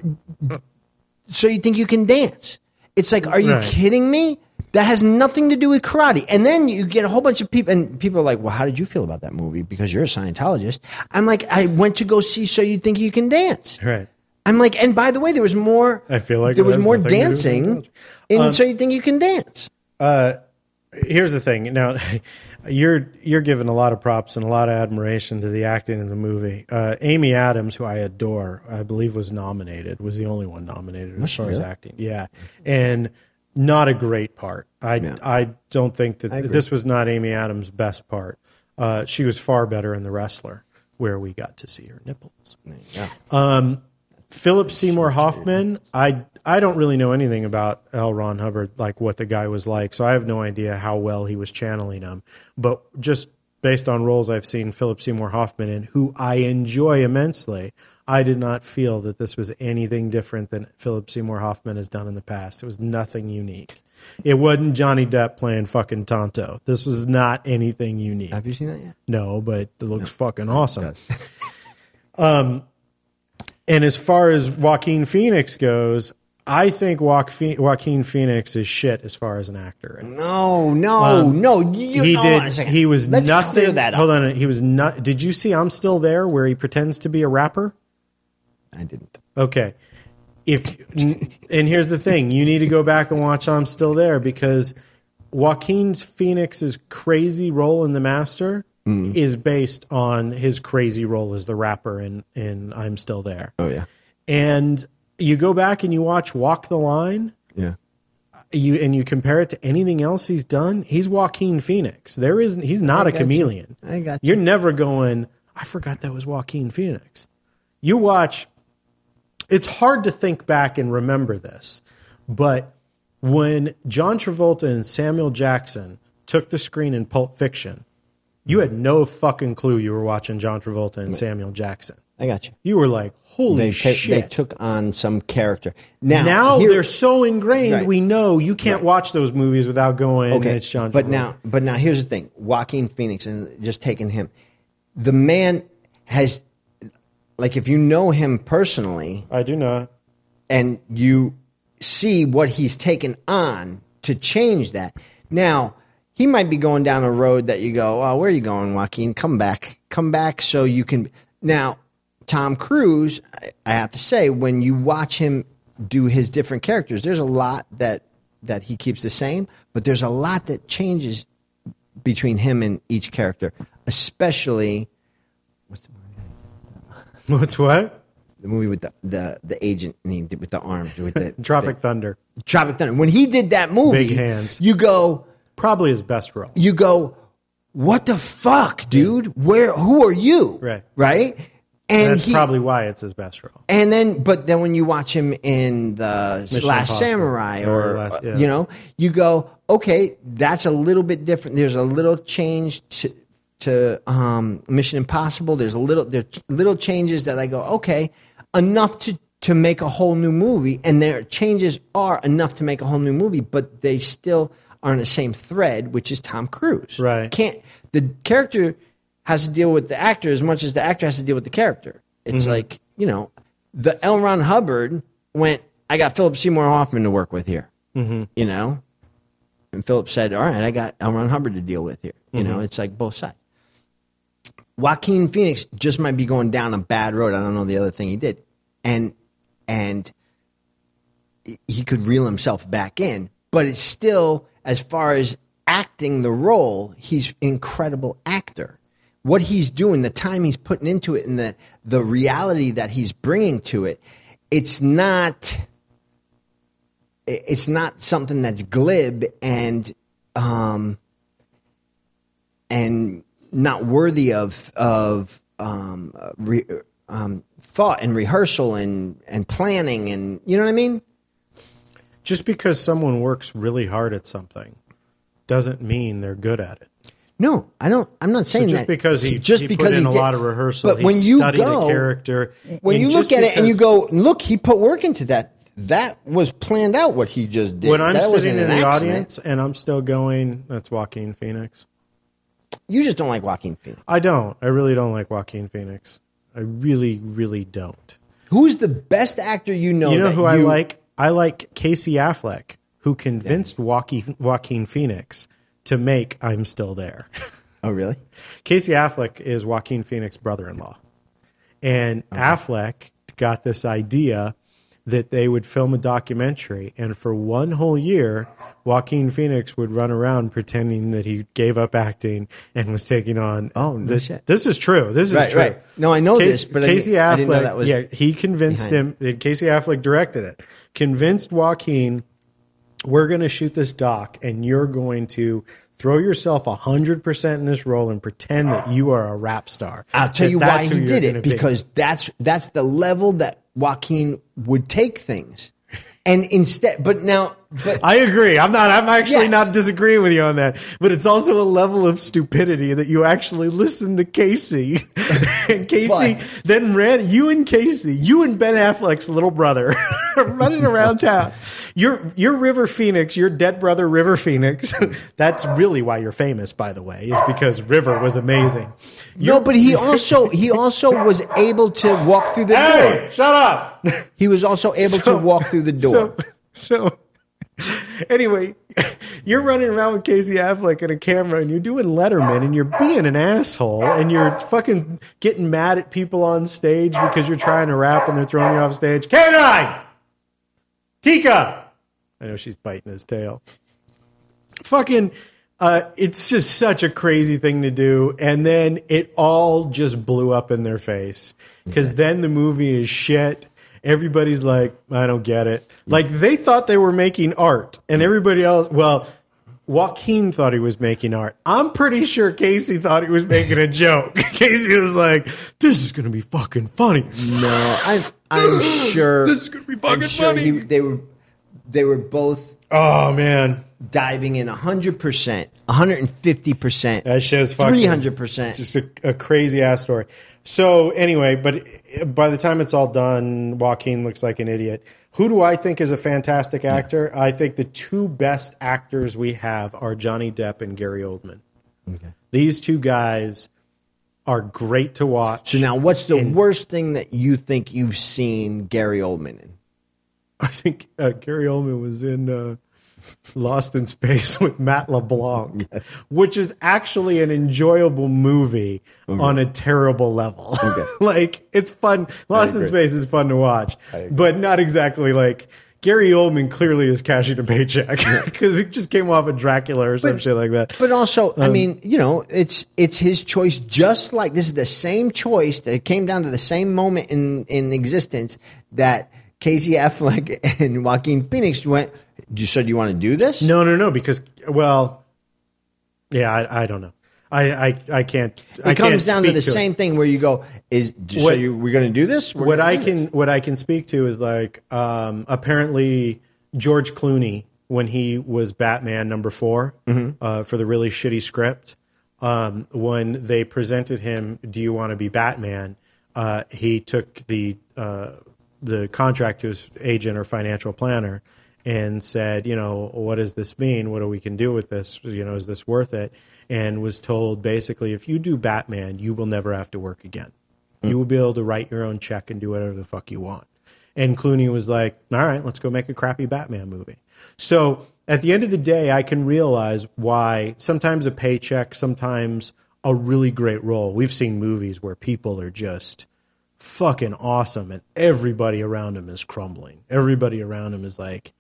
S2: so you think you can dance. It's like, are you
S1: Right.
S2: kidding me? That has nothing to do with karate. And then you get a whole bunch of people, and people are like, well, how did you feel about that movie? Because you're a Scientologist. I'm like, I went to go see So You Think You Can Dance.
S1: right.
S2: I'm like, and by the way, there was more.
S1: I feel like
S2: there was more
S1: nothing to do with
S2: dancing
S1: Scientology.
S2: in So You Think You Can Dance.
S1: Uh, Here's the thing. Now, *laughs* you're you're giving a lot of props and a lot of admiration to the acting in the movie. Uh, Amy Adams, who I adore, I believe was nominated. Was the only one nominated as far as acting. Yeah, and not a great part. I I don't think that this was not Amy Adams' best part. Uh, she was far better in The Wrestler, where we got to see her nipples. Um, Philip Seymour Hoffman, I I don't really know anything about L. Ron Hubbard, like what the guy was like, so I have no idea how well he was channeling him. But just based on roles I've seen Philip Seymour Hoffman in, who I enjoy immensely, I did not feel that this was anything different than Philip Seymour Hoffman has done in the past. It was nothing unique. It wasn't Johnny Depp playing fucking Tonto. This was not anything unique.
S2: Have you seen that yet?
S1: No, but it looks fucking awesome. *laughs* um, and as far as Joaquin Phoenix goes, I think Joaquin, Phoenix is shit as far as an actor. is.
S2: No, no, no. You,
S1: Um, he
S2: hold on a
S1: did.
S2: second.
S1: He was
S2: Let's
S1: nothing.
S2: that up.
S1: Hold on. He was not. Did you see? I'm still there, where he pretends to be a rapper.
S2: I didn't.
S1: Okay. If *laughs* and here's the thing, you need to go back and watch I'm Still There because Joaquin Phoenix's crazy role in The Master
S2: Mm.
S1: is based on his crazy role as the rapper in in I'm Still There.
S2: Oh yeah,
S1: And you go back and you watch Walk the Line,
S2: yeah.
S1: you and you compare it to anything else he's done, he's Joaquin Phoenix. There is he's not a
S2: got you.
S1: chameleon.
S2: I got you.
S1: You're never going, I forgot that was Joaquin Phoenix. You watch it's hard to think back and remember this, but when John Travolta and Samuel Jackson took the screen in Pulp Fiction, you had no fucking clue you were watching John Travolta and Samuel Jackson.
S2: I got you.
S1: You were like, holy
S2: They, ta- they took on some character. Now,
S1: now
S2: here-
S1: they're so ingrained,
S2: Right.
S1: we know you can't watch those movies without going,
S2: okay.
S1: it's John Travolta.
S2: But now, but now, here's the thing: Joaquin Phoenix, and just taking him, the man has, like, if you know him personally,
S1: I do not.
S2: and you see what he's taken on to change that. Now, he might be going down a road that you go, oh, where are you going, Joaquin? Come back. Come back so you can. Now, Tom Cruise, I- have to say, when you watch him do his different characters, there's a lot that that he keeps the same, but there's a lot that changes between him and each character, especially
S1: What's what?
S2: the movie with the the, the agent and he with the arms with the *laughs*
S1: Tropic Thunder.
S2: Tropic Thunder. When he did that movie,
S1: Big hands.
S2: you go,
S1: Probably his best role.
S2: you go, what the fuck, dude? Where? Who are you?
S1: Right.
S2: Right. And
S1: That's
S2: he,
S1: probably why it's his best role.
S2: and then, but then when you watch him in the
S1: Mission
S2: Last
S1: Impossible.
S2: Samurai,
S1: Or
S2: or
S1: Last- yeah.
S2: you know, you go, okay, that's a little bit different. There's a little change to to um, Mission Impossible. There's a little there's little changes that I go, okay, enough to to make a whole new movie, and their changes are enough to make a whole new movie, but they still are in the same thread, which is Tom Cruise.
S1: Right.
S2: Can't the character has to deal with the actor as much as the actor has to deal with the character. It's mm-hmm. like you know, the L. Ron Hubbard went. I got Philip Seymour Hoffman to work with here. Mm-hmm. You know, and Philip said, "All right, I got L. Ron Hubbard to deal with here." You mm-hmm. know, it's like both sides. Joaquin Phoenix just might be going down a bad road. I don't know the other thing he did, and and he could reel himself back in, but it's still as far as acting the role, he's incredible actor. What he's doing, the time he's putting into it, and the the reality that he's bringing to it, it's not it's not something that's glib and um and not worthy of of um, re, um, thought and rehearsal and and planning and you know what I mean.
S1: Just because someone works really hard at something doesn't mean they're good at it.
S2: No, I don't. I'm not
S1: So
S2: saying
S1: just
S2: that.
S1: because he,
S2: just
S1: he
S2: because
S1: put in
S2: he
S1: a
S2: did-
S1: lot of rehearsal,
S2: But
S1: he
S2: when you
S1: studied
S2: go,
S1: the character.
S2: when you look at it and you go, look, he put work into that. That was planned out. What he just did.
S1: when I'm
S2: that
S1: sitting in the
S2: accident.
S1: audience and I'm still going, that's Joaquin Phoenix.
S2: you just don't like Joaquin Phoenix.
S1: I don't. I really don't like Joaquin Phoenix. I really, really don't.
S2: Who's the best actor you know?
S1: You know who I like? I like Casey Affleck, who convinced Joaquin, Joaquin Phoenix to make I'm Still There. *laughs*
S2: Oh, really?
S1: Casey Affleck is Joaquin Phoenix's brother-in-law, and Affleck got this idea that they would film a documentary, and for one whole year, Joaquin Phoenix would run around pretending that he gave up acting and was taking on.
S2: Oh, no
S1: the-
S2: shit.
S1: This is true. This is
S2: Right,
S1: true.
S2: right. No, I know this, but
S1: Casey
S2: I
S1: Affleck,
S2: didn't know that was
S1: yeah, he convinced
S2: behind
S1: him. Casey Affleck directed it. Convinced Joaquin we're going to shoot this doc and you're going to throw yourself 100% in this role and pretend that you are a rap star.
S2: I'll tell you why he did it
S1: be.
S2: because that's that's the level that Joaquin would take things, and instead, but now, but *laughs*
S1: I agree. I'm not I'm actually
S2: Yes.
S1: not disagreeing with you on that. But it's also a level of stupidity that you actually listen to Casey. *laughs* and Casey
S2: But-
S1: then ran you and Casey, you and Ben Affleck's little brother *laughs* running around town. You're you're River Phoenix, your dead brother River Phoenix. That's really why you're famous, by the way, is because River was amazing.
S2: no, but he also he also was able to walk through the door.
S1: Shut up.
S2: He was also able
S1: So-
S2: to walk through the door.
S1: So, so *laughs* anyway, *laughs* you're running around with Casey Affleck and a camera, and you're doing Letterman, and you're being an asshole, and you're fucking getting mad at people on stage because you're trying to rap and they're throwing you off stage. Canine, Tika. I know she's biting his tail. Fucking. Uh, it's just such a crazy thing to do, and then it all just blew up in their face because then the movie is shit. Everybody's like, I don't get it. Like they thought they were making art, and everybody else, well, Joaquin thought he was making art. I'm pretty sure Casey thought he was making a joke. *laughs* Casey was like, "This is gonna be fucking funny."
S2: No, I'm I'm *laughs* sure
S1: This is gonna be fucking
S2: sure
S1: funny.
S2: he- they were they were both
S1: Oh man,
S2: diving in 100%, 150%,
S1: that show's fucking
S2: 300%.
S1: just a, a crazy ass story. So anyway, but by the time it's all done, Joaquin looks like an idiot. Who do I think is a fantastic actor? I think the two best actors we have are Johnny Depp and Gary Oldman. These two guys are great to watch.
S2: So now, what's the worst thing that you think you've seen Gary Oldman in?
S1: I think uh, Gary Oldman was in uh, Lost in Space *laughs* with Matt LeBlanc, which is actually an enjoyable movie on a terrible level. *laughs* like it's fun. Lost in. Space is fun to watch, but not exactly like. Gary Oldman clearly is cashing a paycheck because *laughs* he just came off of Dracula or some shit like that.
S2: But also,
S1: Um,
S2: I mean, you know, it's it's his choice. Just like this is the same choice that came down to the same moment in in existence that Casey Affleck and Joaquin Phoenix went. You said you want to do this?
S1: No, no, no. Because well, yeah, I, I don't know. I I, I can't. I
S2: It comes
S1: can't
S2: down to the same
S1: it.
S2: thing where you go, is so you we're going to do this? We're
S1: What I can
S2: this.
S1: what I can speak to is like um, apparently George Clooney when he was Batman number 4 uh, for the really shitty script. Um, when they presented him, "Do you want to be Batman?" Uh, he took the uh, the contract to his agent or financial planner and said, "You know, what does this mean? What do we can do with this? You know, is this worth it?" And was told basically, if you do Batman, you will never have to work again. Hmm. You will be able to write your own check and do whatever the fuck you want. And Clooney was like, all right, let's go make a crappy Batman movie. So at the end of the day, I can realize why sometimes a paycheck, sometimes a really great role. We've seen movies where people are just fucking awesome and everybody around him is crumbling. Everybody around him is like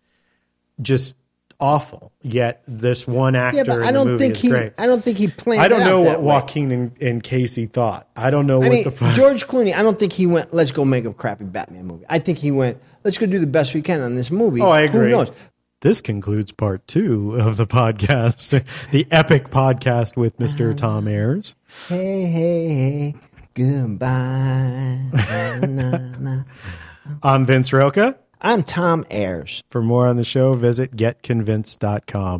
S1: just awful. Yet this one actor
S2: Yeah, but I don't think he.
S1: great.
S2: I don't think he planned.
S1: I don't know what. Joaquin and, and Casey thought. I don't know
S2: I
S1: what
S2: mean,
S1: the fuck.
S2: George Clooney. I don't think he went. Let's go make a crappy Batman movie. I think he went. Let's go do the best we can on this movie.
S1: Oh, I
S2: Who
S1: agree.
S2: knows?
S1: This concludes part two of the podcast, *laughs* the epic podcast with. Mr. Tom Ayers.
S2: Hey, hey, hey. Goodbye. Na, *laughs* na.
S1: I'm Vince Roca.
S2: I'm Tom Ayers.
S1: For more on the show, visit getconvinced.com.